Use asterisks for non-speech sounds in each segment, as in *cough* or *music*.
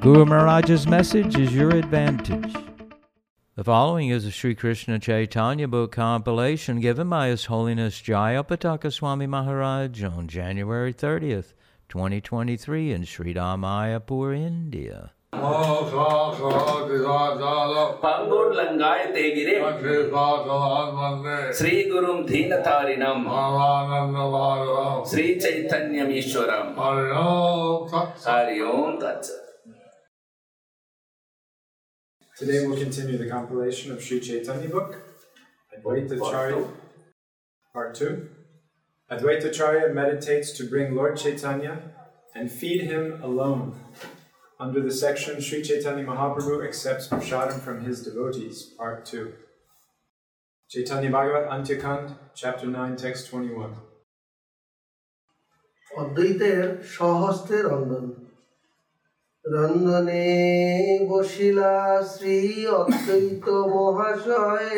Guru Maharaj's message is your advantage. The following is a Sri Krishna Chaitanya book compilation given by His Holiness Jayapataka Swami Maharaj on January 30th, 2023 in Sri Dham Mayapur, India. பங்கோன் லங்காய் தேகிரே Sri குரும் தீனதாரிணம் Sri சைத்தன்யம் ஈஸ்வரம் ஹரி ஓம் தத் Today we'll continue the compilation of Sri Chaitanya book, Advaitacharya, part 2. Advaitacharya meditates to bring Lord Chaitanya and feed him alone. Under the section Sri Chaitanya Mahaprabhu accepts prasadam from his devotees, part 2. Chaitanya Bhagavat Antya-khanda, chapter 9, text 21. অদ্বৈতের সহস্তে রন্ধন রন্ধনে বসিলা শ্রী অদ্বৈত মহাশয়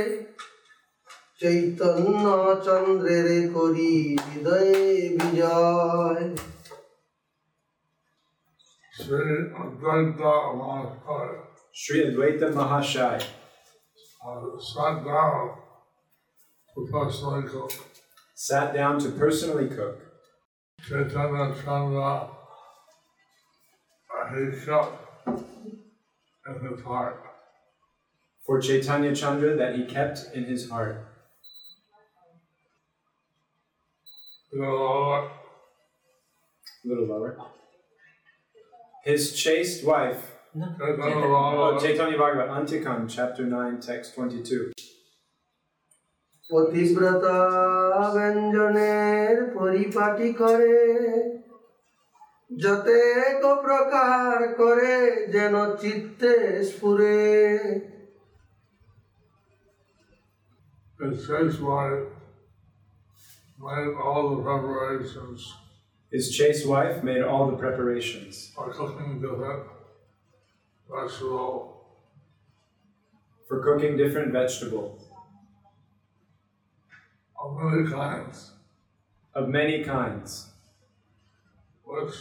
চৈতন্য চন্দ্রের করি হৃদয়ে বিজয় Sri Advaita Maharaj Sri Advaita Mahashai uh, sat down to personally cook sat down to personally cook. Chaitanya Chandra himself in his heart. For Chaitanya Chandra, that he kept in his heart. A little lower. A little lower. His chaste wife. No. Oh, Chaitanya Bhagavat, Antya-khanda, chapter 9, text 22. পতিব্রতা ব্যঞ্জনের পরিপাটি করে যতেক প্রকার করে যেন চিত্তে স্ফুরে his chaste wife made all the preparations His chaste wife made all the preparations for cooking different vegetable for cooking different vegetables of many kinds, of many kinds, which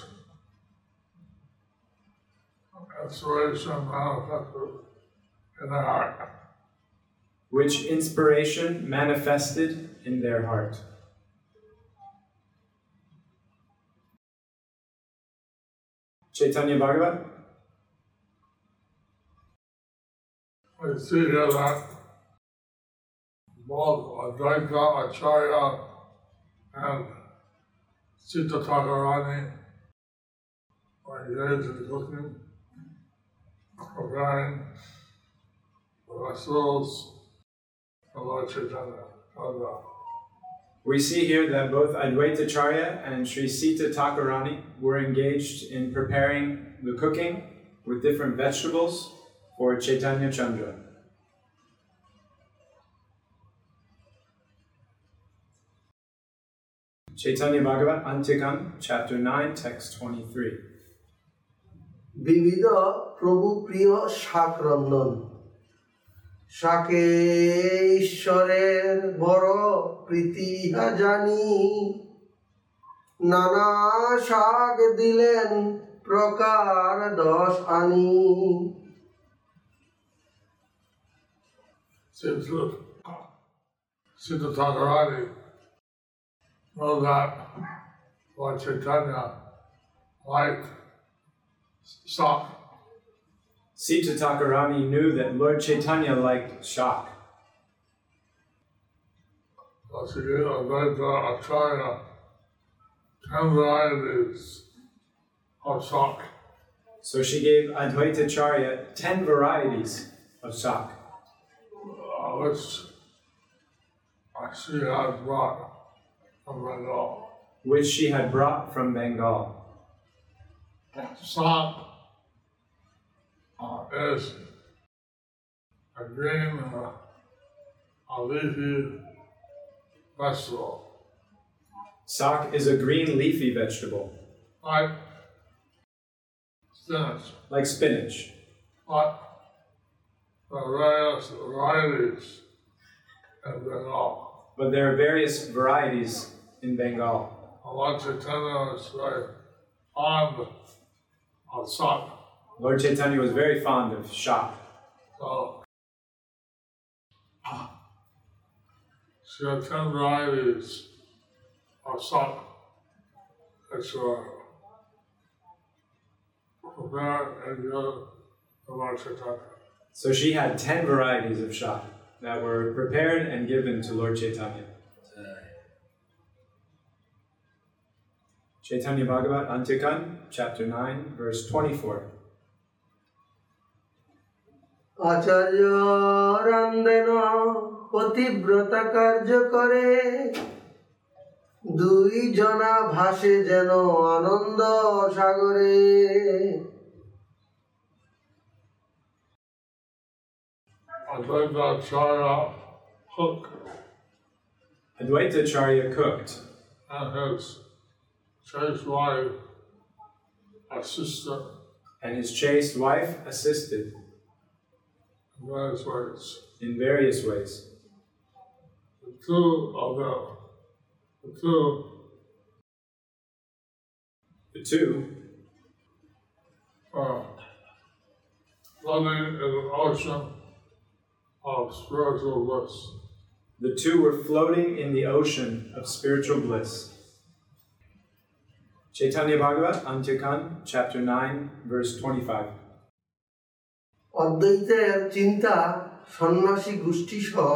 manifested in their heart. which inspiration manifested in their heart. Chaitanya Bhagavat, We see here that both Advaita Acharya and Sita Thakurani were engaged in cooking, for Lord Chaitanya. We see here that both Advaitacharya and Sri Sita Thakurani were engaged in preparing the cooking with different vegetables for Chaitanya Chandra. Chaitanya Bhagavat Antya-khanda, chapter 9, text 23. বিবিধ প্রভু প্রিয় শাক রন্ধন। শাকে ঈশ্বরের বড় প্রীতি জানি। নানা শাক দিলেন প্রকার দশ আনি। liked shak. Sita Thakurani knew that Lord Chaitanya liked shak. So she gave Advaita Acharya ten varieties of shak. So she gave Advaitacharya 10 varieties of shak, uh, which she had brought from Bengal. which she had brought from Bengal. Shak uh, is a green uh, a leafy vegetable, Sak is a green leafy vegetable, like spinach, like spinach. but the various varieties in Bengal. But there are various varieties in Bengal. Lord Chaitanya is very fond of salt, Lord Chaitanya was very fond of shak. so she had ten varieties of salt which were prepared and given Lord Chaitanya. So she had 10 varieties of shak that were prepared and given to Lord Chaitanya. Chaitanya Bhagavat, Antikan, chapter 9, verse 24. আচার্য রান্দেন পতিব্রতা কার্য করে দুই জনা ভাসে যেন আনন্দ সাগরে Advaitacharya cooked, and his chaste wife, assistant and his chaste wife assisted in various ways. in various ways. The two of them, the two The two uh, floating in an ocean of spiritual bliss. The two were floating in the ocean of spiritual bliss. Chaitanya Bhagavat, Antyakan, chapter 9, verse 25. অদ্বৈতের চিন্তা সন্ন্যাসী গোষ্ঠী সহ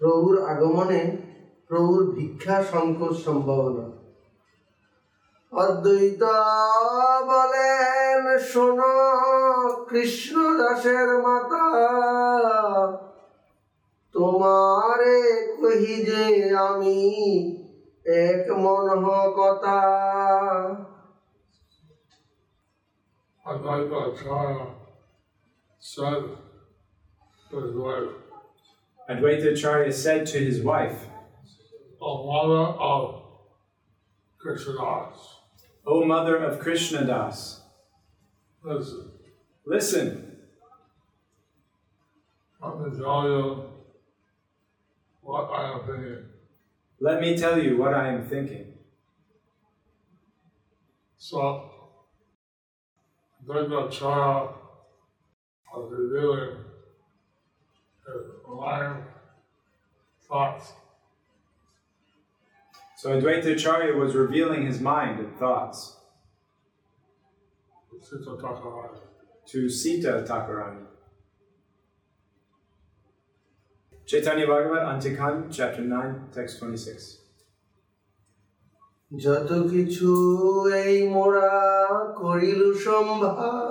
প্রভুর আগমনে প্রভুর ভিক্ষা সংকোচ সম্ভাবনা অদ্বৈত বলেন শোন কৃষ্ণ দাসের মাতা তোমারে কহি যে আমি এক মনহ কথা Advaitacharya said to his wife, Advaita Acharya said to his wife, O mother of Krishnadas, O mother of Krishna Das, listen, listen, let me tell you what I am thinking. let me tell you what I am thinking. So, Advaitacharya was revealing his mind thoughts So Advaita Acharya was revealing his mind and thoughts to Sita to Sita Thakurani. Chaitanya Bhagavat, Antikan, chapter 9, text 26. যত কিছু এই মোরা করিল সম্ভার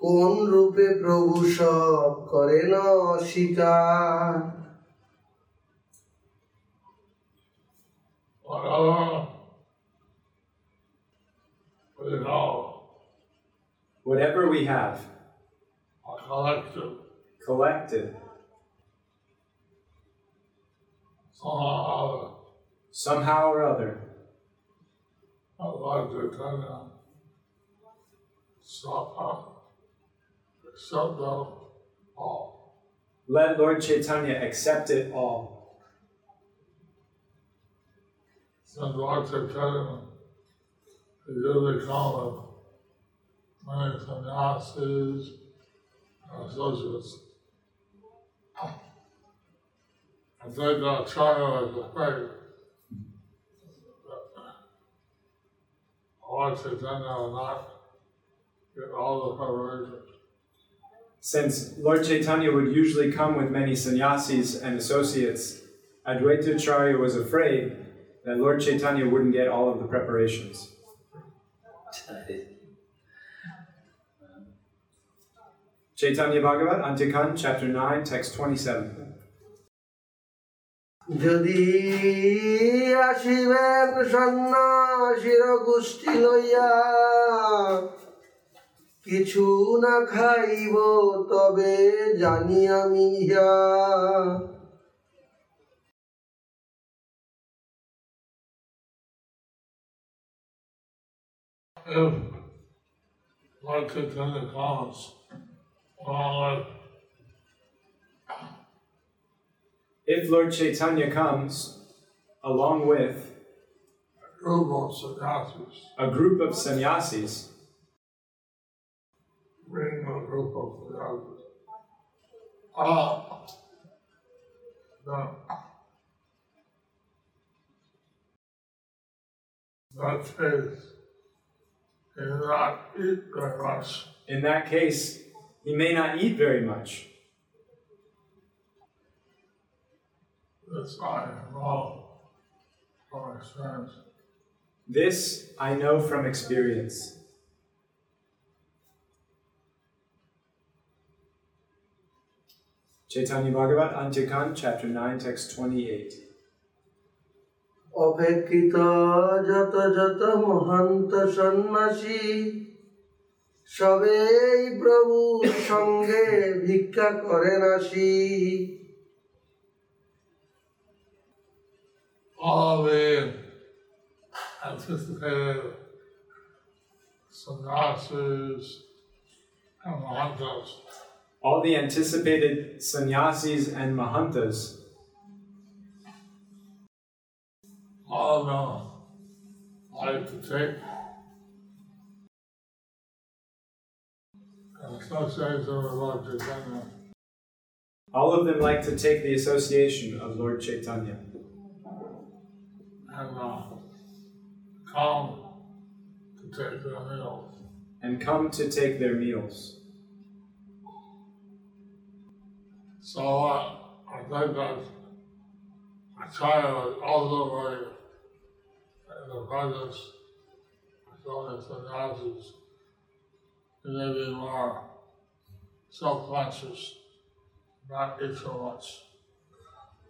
কোন রূপে প্রভু সব করেন স্বীকার Whatever we know Whatever we have collected collected somehow somehow or other or other, like Chaitanya, stop up, accept them all. let Lord Chaitanya accept it all. Since Lord Chaitanya is really common, many sannyasis and associates. I think that China is afraid that Lord Chaitanya will not get all the preparations. Since Lord Chaitanya would usually come with many sannyasis and associates, Advaita Acharya was afraid that Lord Chaitanya wouldn't get all of the preparations. *laughs* Chaitanya Bhagavat, Antya-khanda, chapter 9, text 27. যদি আসিবেন সন্ন্যাসীর গোষ্ঠী লইয়া কিছু না খাইব তবে জানি আমি ইহা। Along with If Lord Chaitanya comes, along with a group of sannyasis, a group of sannyasis, bring a group of sannyasis, uh, then that he will not eat very much. in that case, he may not eat very much. this I from experience. This I know from experience. Chaitanya Bhagavat, Antya-khanda, chapter 9, text 28. অপেক্ষিত যত যত মহন্ত সন্ন্যাসী সবেই প্রভু সঙ্গে ভিক্ষা করেন আসি all the anticipated sannyasis and mahantas. All the anticipated sannyasis and mahantas, all of them like to take. An association with Lord Chaitanya all of them like to take the association of Lord Chaitanya and uh, come to take their meals. and come to take their meals. So uh, I think that Acharya was also very, in the of so many sannyasis, he may be more self-conscious, not eat so much.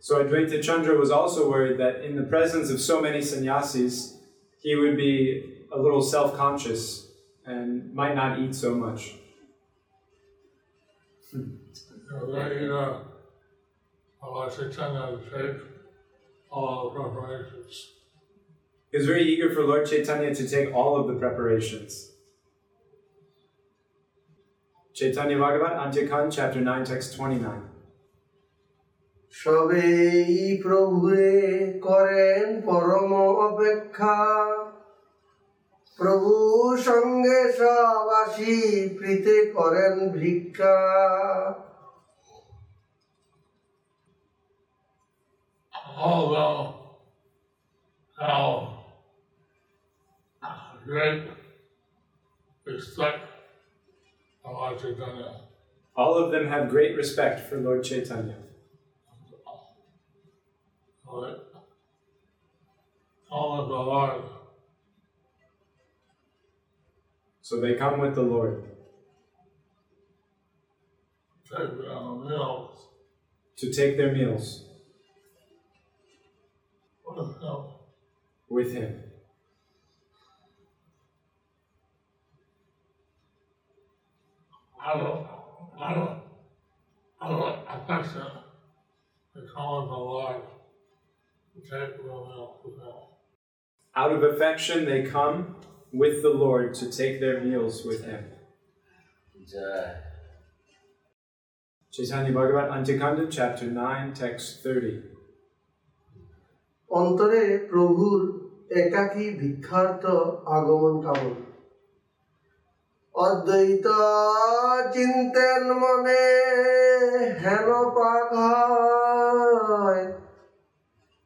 So Advaita Chandra was also worried that in the presence of so many sannyasis, he would be a little self conscious and might not eat so much. You know, they eat a, Allah Chaitanya to take all the preparations. He was very eager for Lord Chaitanya to take all of the preparations. Chaitanya Bhagavat, Antya-khanda, chapter 9, text 29. সবেই প্রভুরে করেন পরম অপেক্ষা প্রভু সঙ্গে সব আসি প্রীতে করেন ভিক্ষা Although how great respect of our Chaitanya, All of them have great respect for Lord Chaitanya. Right? All of the Lord, So they come with the Lord take their meals to take their meals with him. with him. I don't, I don't, I don't affection the calling of the Lord out of affection, they come with the Lord to take their meals with Him. Duh. Chaitanya Bhagavat Antya-khanda, chapter 9, text 30. অন্তরে প্রভুর একাকী ভিক্ষার্থ আগমন come on অদ্বৈত চিন্তেন মনে হেন পাক হয়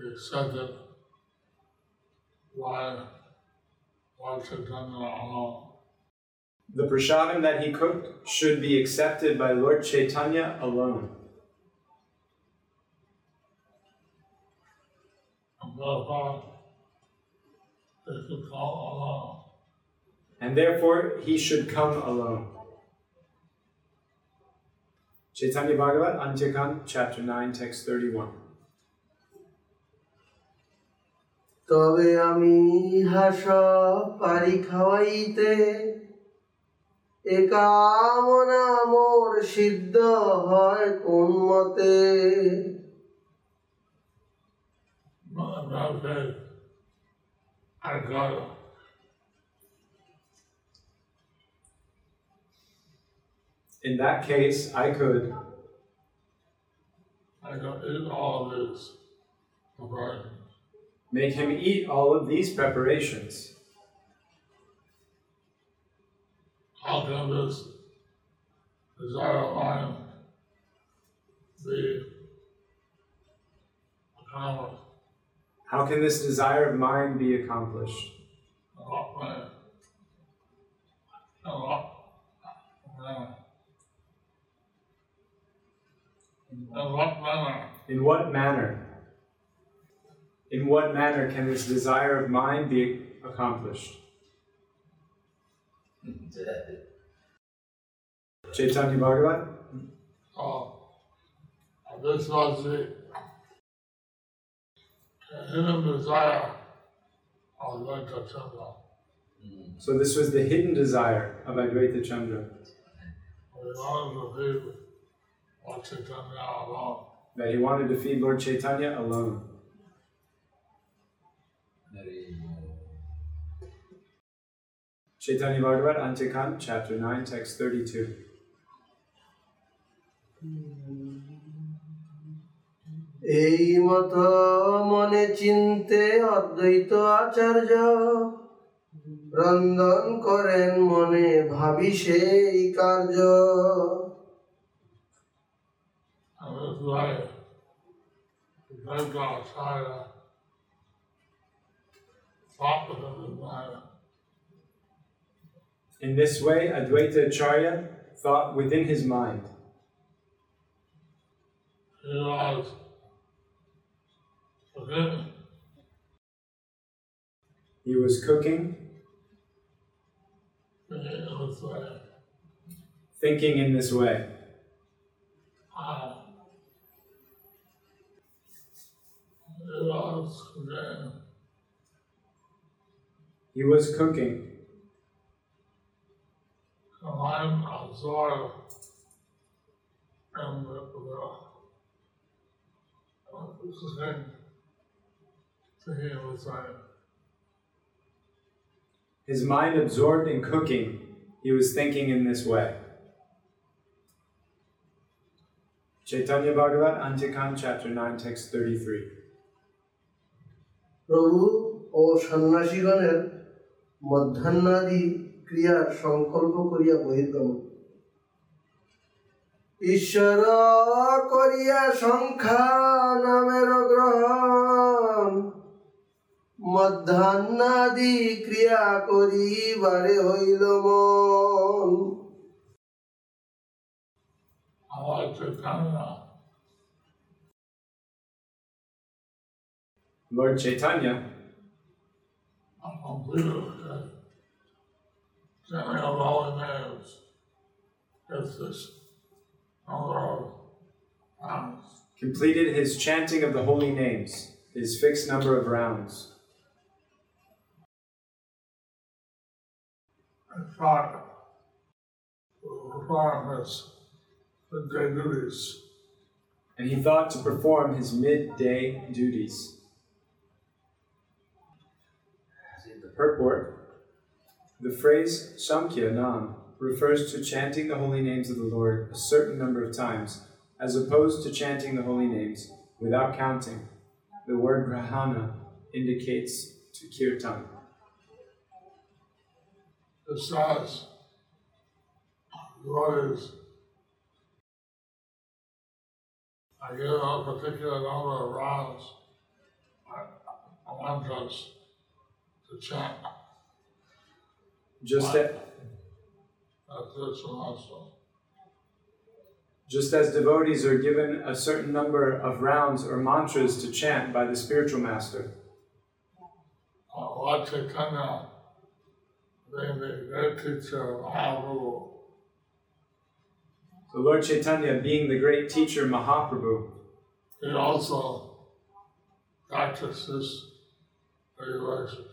thinking within his mind the prasadam that is cooked should be accepted by Lord Chaitanya alone. The prasadam that he cooked should be accepted by Lord Chaitanya alone. And therefore, they should come along. and therefore he should come alone. Chaitanya Bhagavat, Antya-khanda, chapter 9, text 31. তবে আমি হাসা পারি খাওয়াইতে এ কামনা মোর সিদ্ধ হয় কোন মতে in that case, I could, I got eat all of these preparations. Make him eat all of these preparations. How can this desire of mine be accomplished? How can this desire of mine be accomplished? In what? In what manner? In what manner? In what manner? In what manner can this desire of mine be accomplished? Chaitanya Bhagavat, ah, So, this was the hidden desire of Lord Chandra. so this was the hidden desire of Advaita Chandra, We wanted to be what Chaitanya alone. that he wanted to feed Lord Chaitanya alone. Chaitanya Bhagavat, Antyakant, chapter 9, text 32. এই মত মনে চিনতে অদ্বৈত আচার্য রন্ধন করেন মনে ভাবি সেই কার্য And this In this way, Advaita Acharya thought within his mind. He was forgetting He was cooking, in this way. thinking in this way. Forgetting He was cooking, Lion Isaiah his mind absorbed in cooking, he was thinking in this way. Chaitanya Bhagavat, Antya-khanda, chapter 9, text 33. Prabhu ও সন্ন্যাসীগণের মধ্যাহ্নাদি ক্রিয়ার সংকল্প করিয়া বহির্গমন ঈশ্বর করিয়া সংখ্যা নামের গ্রহণ। মধ্যাহ্নাদি ক্রিয়া করিবারে হইল মন। Lord Chaitanya completed the chanting of holy names. It's this number of rounds. completed his chanting of the holy names, his fixed number of rounds. and thought to perform his midday duties. And he thought to perform his midday duties. The purport The phrase Samkhya Nam refers to chanting the holy names of the Lord a certain number of times, as opposed to chanting the holy names without counting. The word Grahana indicates to kirtan. It says, devotees, I give a particular number of rounds of mantras to chant. Just, a- That's this one also. Just as devotees are given a certain number of rounds or mantras to chant by the spiritual master, Uh, Lord Chaitanya, the great teacher Mahaprabhu, the Lord Chaitanya, being the great teacher Mahaprabhu, he also practices regulation.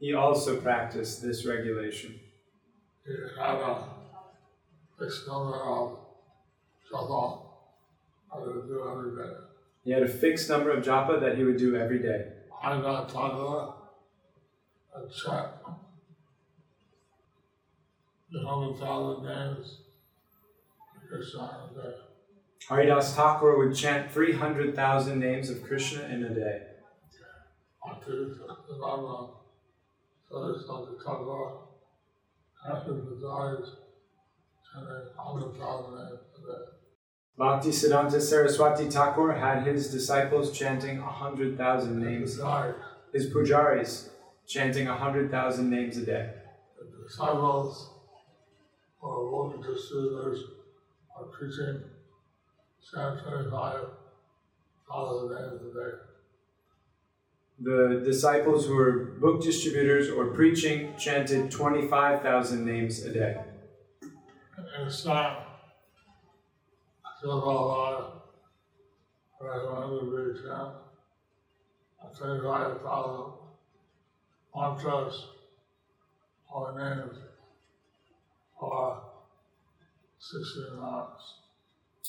He also practiced this regulation. He had a fixed number of japa I would do every day. He had a fixed number of japa that he would do every day. I got Tadala and chant the hundred thousand names Krishna in a day. Haridas Thakur would chant 300,000 names of Krishna in a day. The Bhagavad says on the cover, after the dies, chanting hundred thousand names a day. Bhakti Siddhanta Saraswati Thakur had his disciples chanting 100,000 names. His pujaris chanting 100,000 names a day. The disciples or working distributors are preaching chant twenty-five thousand names a day. The disciples who were book distributors or preaching chanted 25,000 names a day. And it's not just all I recommend to be chant. Twenty-five thousand mantras or names or sixteen hours.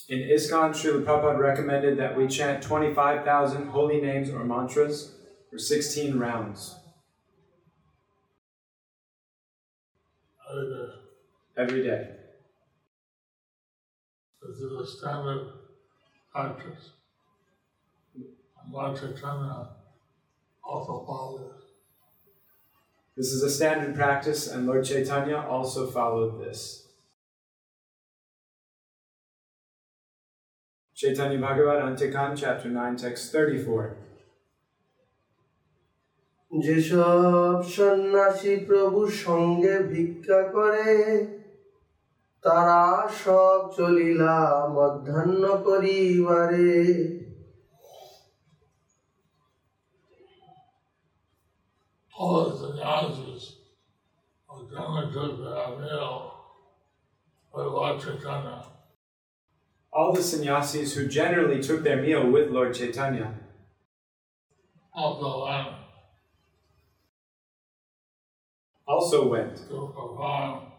In ISKCON, Srila Prabhupada recommended that we chant 25,000 holy names or mantras for 16 rounds Every day. every day. This is a standard practice. And Lord Chaitanya also follows. This is a standard practice, and Lord Chaitanya also followed this. Chaitanya Bhagavad Antya-khanda, chapter 9, text 34. যেসব সন্ন্যাসী প্রভু সঙ্গে ভিক্ষা করে তারা সব চলিলা মধ্যাহ্ন করিবারে All the generally took their with Lord Chaitanya. All the sannyasis who generally took their meal with Lord Chaitanya Also went also went to perform,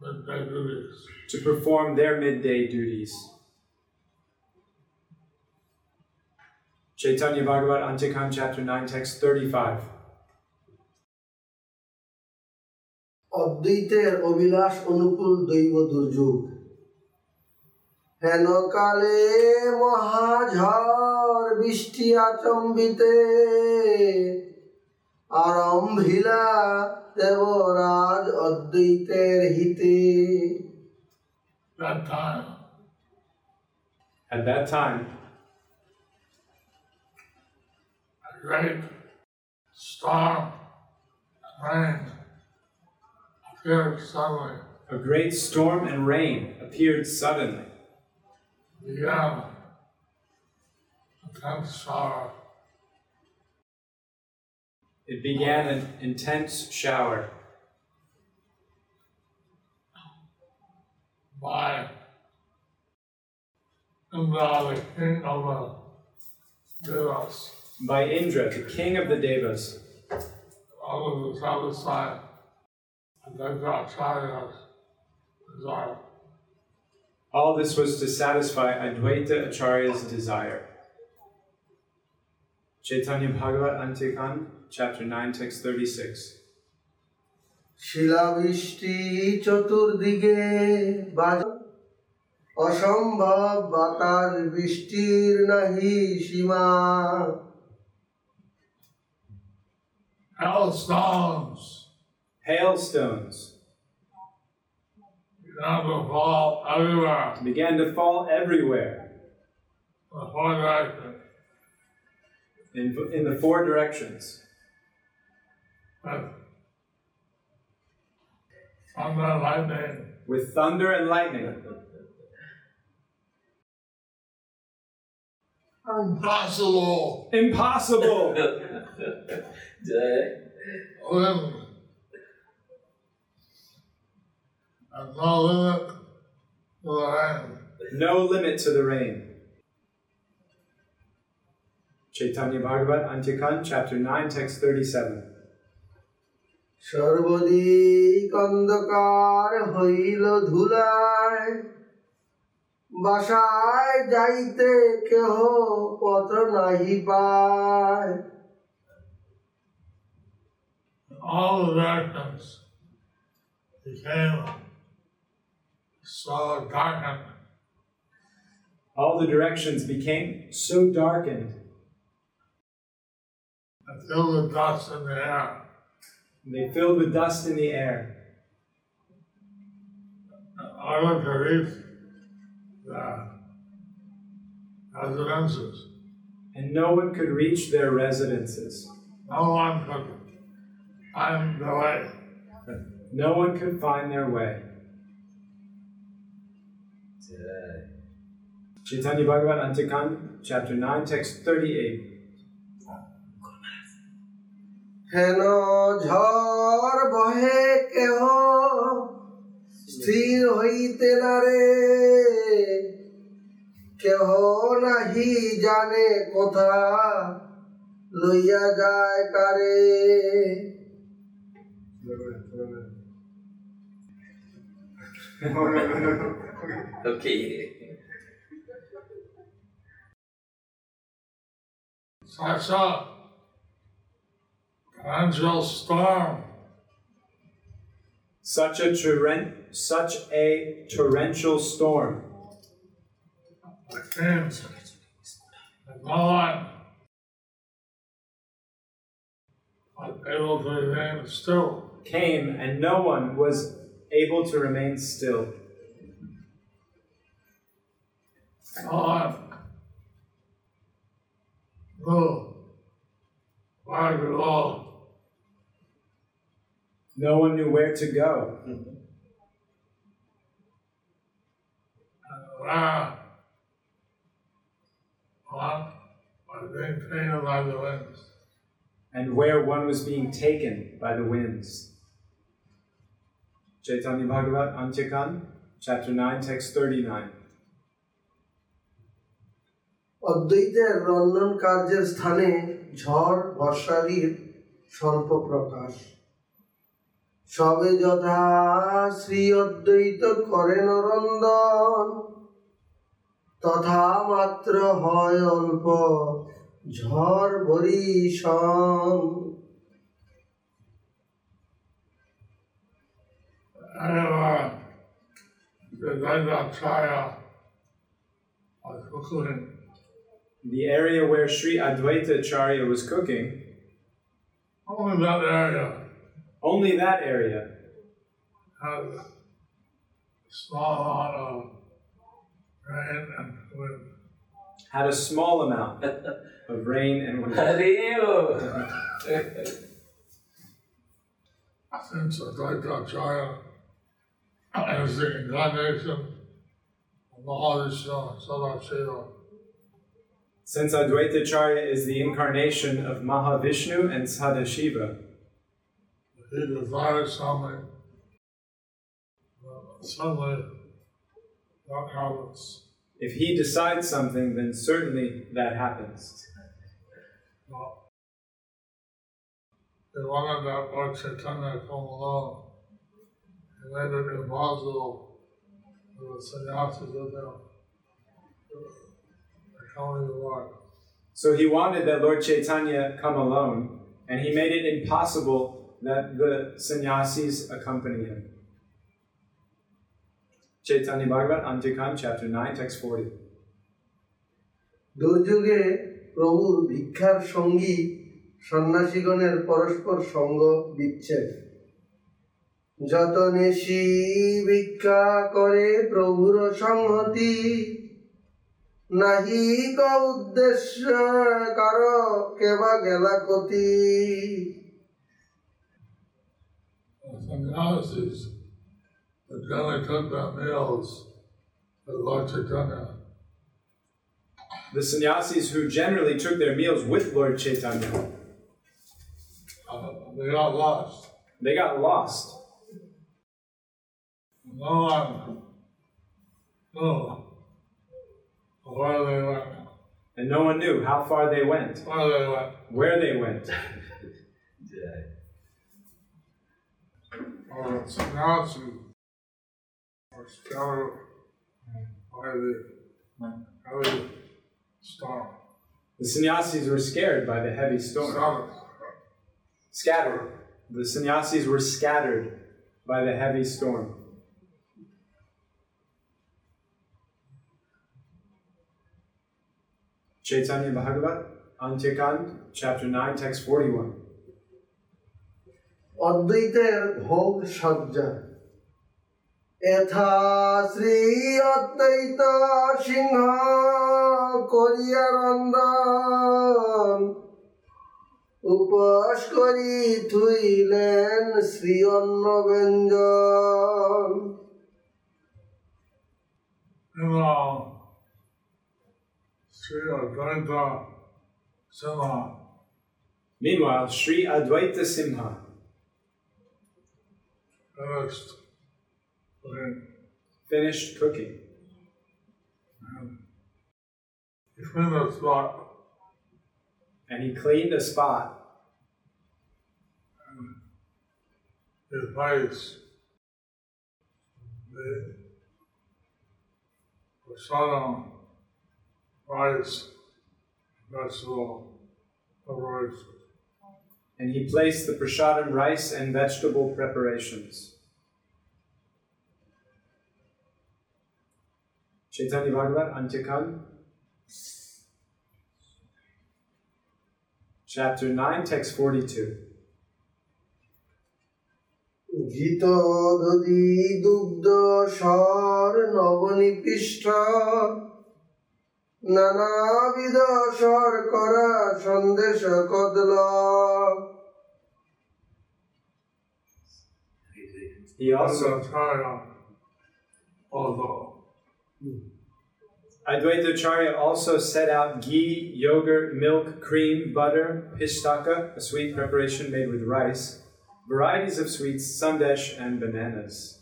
midday duties. to perform their midday duties. Chaitanya Bhagavat Antya-khanda, chapter 9, text 35. অদ্বৈতের অভিলাষ অনুকূল দৈব দুর্যোগ হেনকালে মহাঝড় বৃষ্টি আচম্বিতে আরম্ভিলা দেবরাজ অদ্বৈতের হিতে That time, At that time, a great storm and rain appeared suddenly, a great storm and rain appeared suddenly. began intense shower It began an intense shower by Indra, the king of the Devas, by Indra, the king of the Devas. all of the satisfied and they got Acharya's desire. All this was to satisfy Advaita Acharya's desire. Chaitanya Bhagavad Antya-khanda, chapter 9, text 36. শিলাবৃষ্টি চতুর্দিকে বাজ অসম্ভব বাতাস বৃষ্টির নাহি সীমা Hailstones Hailstones began to fall everywhere. began to fall everywhere The whole direction. in, in the four directions. Thunder and lightning. with thunder and lightning. Impossible. Impossible! And no limit to the rain. No limit to the rain. Chaitanya Bhagavat, Antya-khanda, chapter 9, text 37. সর্বদিক অন্ধকার হইল ধুলায় বাসায় যাইতে কেহ পথ নাহি পায় All the darkness became so darkened All the directions became so darkened, and filled with dust in the air. and they filled with dust in the air. I went to reach the residences. And no one could reach their residences. No one could find the way. No one could find their way. Chaitanya Bhagavat, Antya-khanda, chapter 9, text 38. হেন ঝড় বহে কেহ? স্থির হইতে না রে। কেহ নাহি জানে কোথা লইয়া যায় কারে? Okay. I saw storm Such a torrent, such a torrential storm that came and no one was able to remain still. came, and no one was able to remain still. No one knew where to go. No one knew where to go. Wow. winds? And where one was being taken by the winds. Chaitanya Bhagavat Antya-khanda, chapter 9, text 39. অদ্বৈতের রন্ধন কার্যের স্থানে ঝড় বর্ষাদির স্বল্প সবে যথা শ্রী অদ্বৈত করেন রন্দন তথা মাত্র হয় অল্প ঝড় Anyway, the was area where Sri Advaita Acharya was cooking, only that area only that area had a small amount of rain and wind. had a small amount *laughs* of rain and wind. Hare Since Advaitacharya is the incarnation of Mahavishnu Sadashiva, Since Advaita Acharya is the incarnation of Mahavishnu and Sadashiva, he desires something, uh, suddenly that happens. if he decides something, then certainly that happens. Well, they wanted that Lord Chaitanya come along. He made it impossible for the sannyasis of them the Lord. So he wanted that Lord Chaitanya come alone, and he made it impossible that the sannyasis accompany him. Chaitanya Bhagavat, Antikam, chapter 9, text 40. দুর্যোগে প্রভুর ভিক্ষার সঙ্গী সন্ন্যাসীগণের পরস্পর সঙ্গ বিচ্ছেদ যত নেশি ভিক্ষা করে প্রভুর সংহতি নাহি উদ্দেশ্য কারও কেবা গেলা The sannyasis then they took their Lord Chaitanya. The sannyasis who generally took their meals with Lord Chaitanya, Uh, they got lost. they got lost. No one knew where they went, And no one knew how far they went, where they went. where they went. *laughs* Or sannyasi were scattered by the heavy storm. The sannyasis were scared by the heavy storm. Scattered. Scattered. The sannyasis were scattered by the heavy storm. Chaitanya Bhagavat, Antya-khanda, chapter 9, text 41. অদ্বৈতের ভোগ সজ্জা। এথা শ্রী অদ্বৈত সিংহ করিয়া রন্দন উপস করি থুইলেন শ্রী অন্ন ব্যঞ্জন Simha Meanwhile, Sri Advaita Simha finished putting mm. finished cooking. he cleaned the spot and he cleaned a spot his face. The prasadam rice vegetable preparation. and he placed the prasadam rice and vegetable preparations. Chaitanya Bhagavat, Antyakan, chapter 9, text 42. ঘিত দধি দুগ্ধ স্বর নবনিপিষ্ট নানাবিধ স্বর করা Sandesh কদল He also, Also, try although Advaita Acharya also set out ghee, yogurt, milk, cream, butter, pistaka, a sweet preparation made with rice, varieties of sweets, sandesh, and bananas.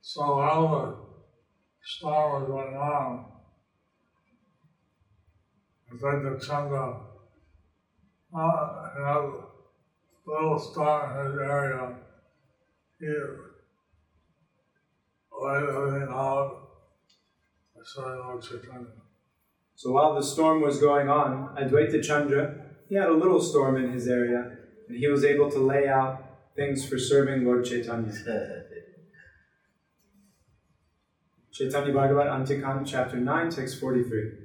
so while the storm was going on, I think the Changa uh, had a little star in his area. He an hour. I saw Lord Chaitanya. So while the storm was going on, Advaita Chandra, he had a little storm in his area, and he was able to lay out things for serving Lord Chaitanya. *laughs* Chaitanya Bhagavat Antya-khanda, chapter 9, text 43.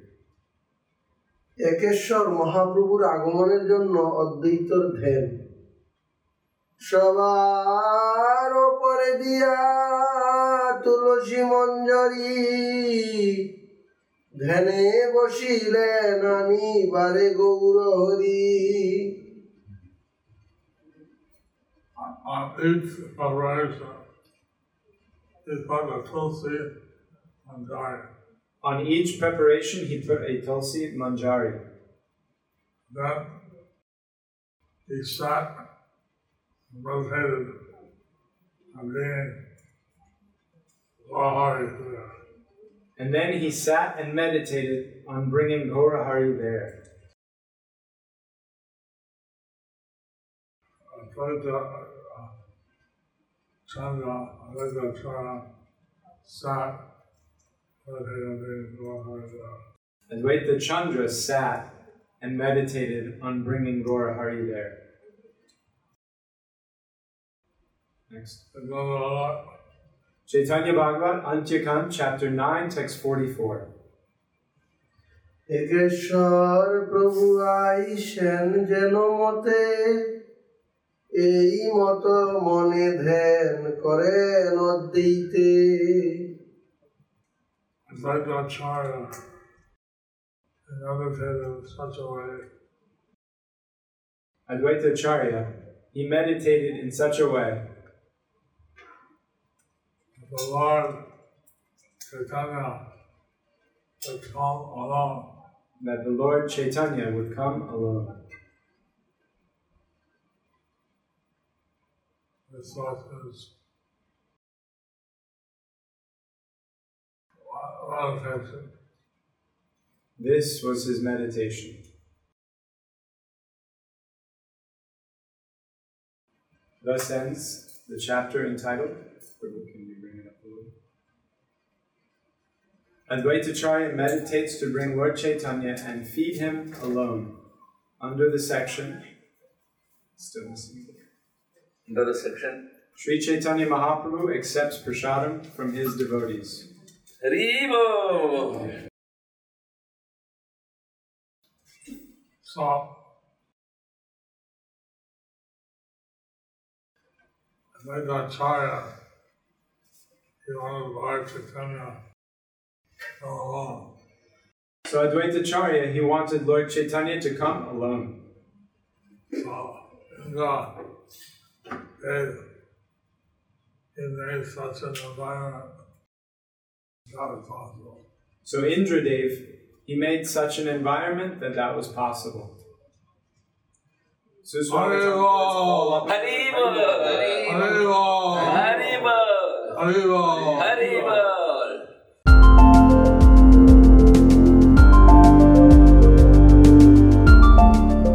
একেশ্বর মহাপ্রভুর আগমনের জন্য অদ্বৈতর ধ্যান সবার ওপরে দিয়া তুলসী মঞ্জরি ধ্যানে বসিলেন আমি বারে Gour Hari On each preparation, he put a tulsi and. On each preparation, he put a tulsi manjari. Then he sat and meditated on being there. And then he sat and meditated on bringing Gaurahari there. I tried to uh, Chandra, I Chandra sat meditated on being Lahari there. Advaita Chandra sat and meditated on bringing Gaurahari there. Next. Uh, Chaitanya Bhagavat, Antya-khanda, Chapter 9, Text 44. একেশ্বর প্রভু আইসেন যেন মতে এই মত মনে ধ্যান করেন অদ্বৈতে Advaitacharya and he meditated in such a way the Lord Chaitanya would come alone. that the Lord Chaitanya would come alone. This was his meditation. This was his meditation. Thus ends the chapter entitled, Prabhu, can you bring it up a little? Advaitacharya meditates to bring Lord Chaitanya and feed him alone. Under the section, still missing. Under the section. Sri Chaitanya Mahaprabhu accepts prasadam from his devotees. Haribo! So, Advaitacharya, he wanted Lord Chaitanya to come alone. So Advaitacharya, he wanted Lord Chaitanya to come alone. So, in the, they, he made such an environment that possible. So Indradev, he made such an environment that that was possible. So Haribo! Haribo! Haribo! Haribo! Haribo!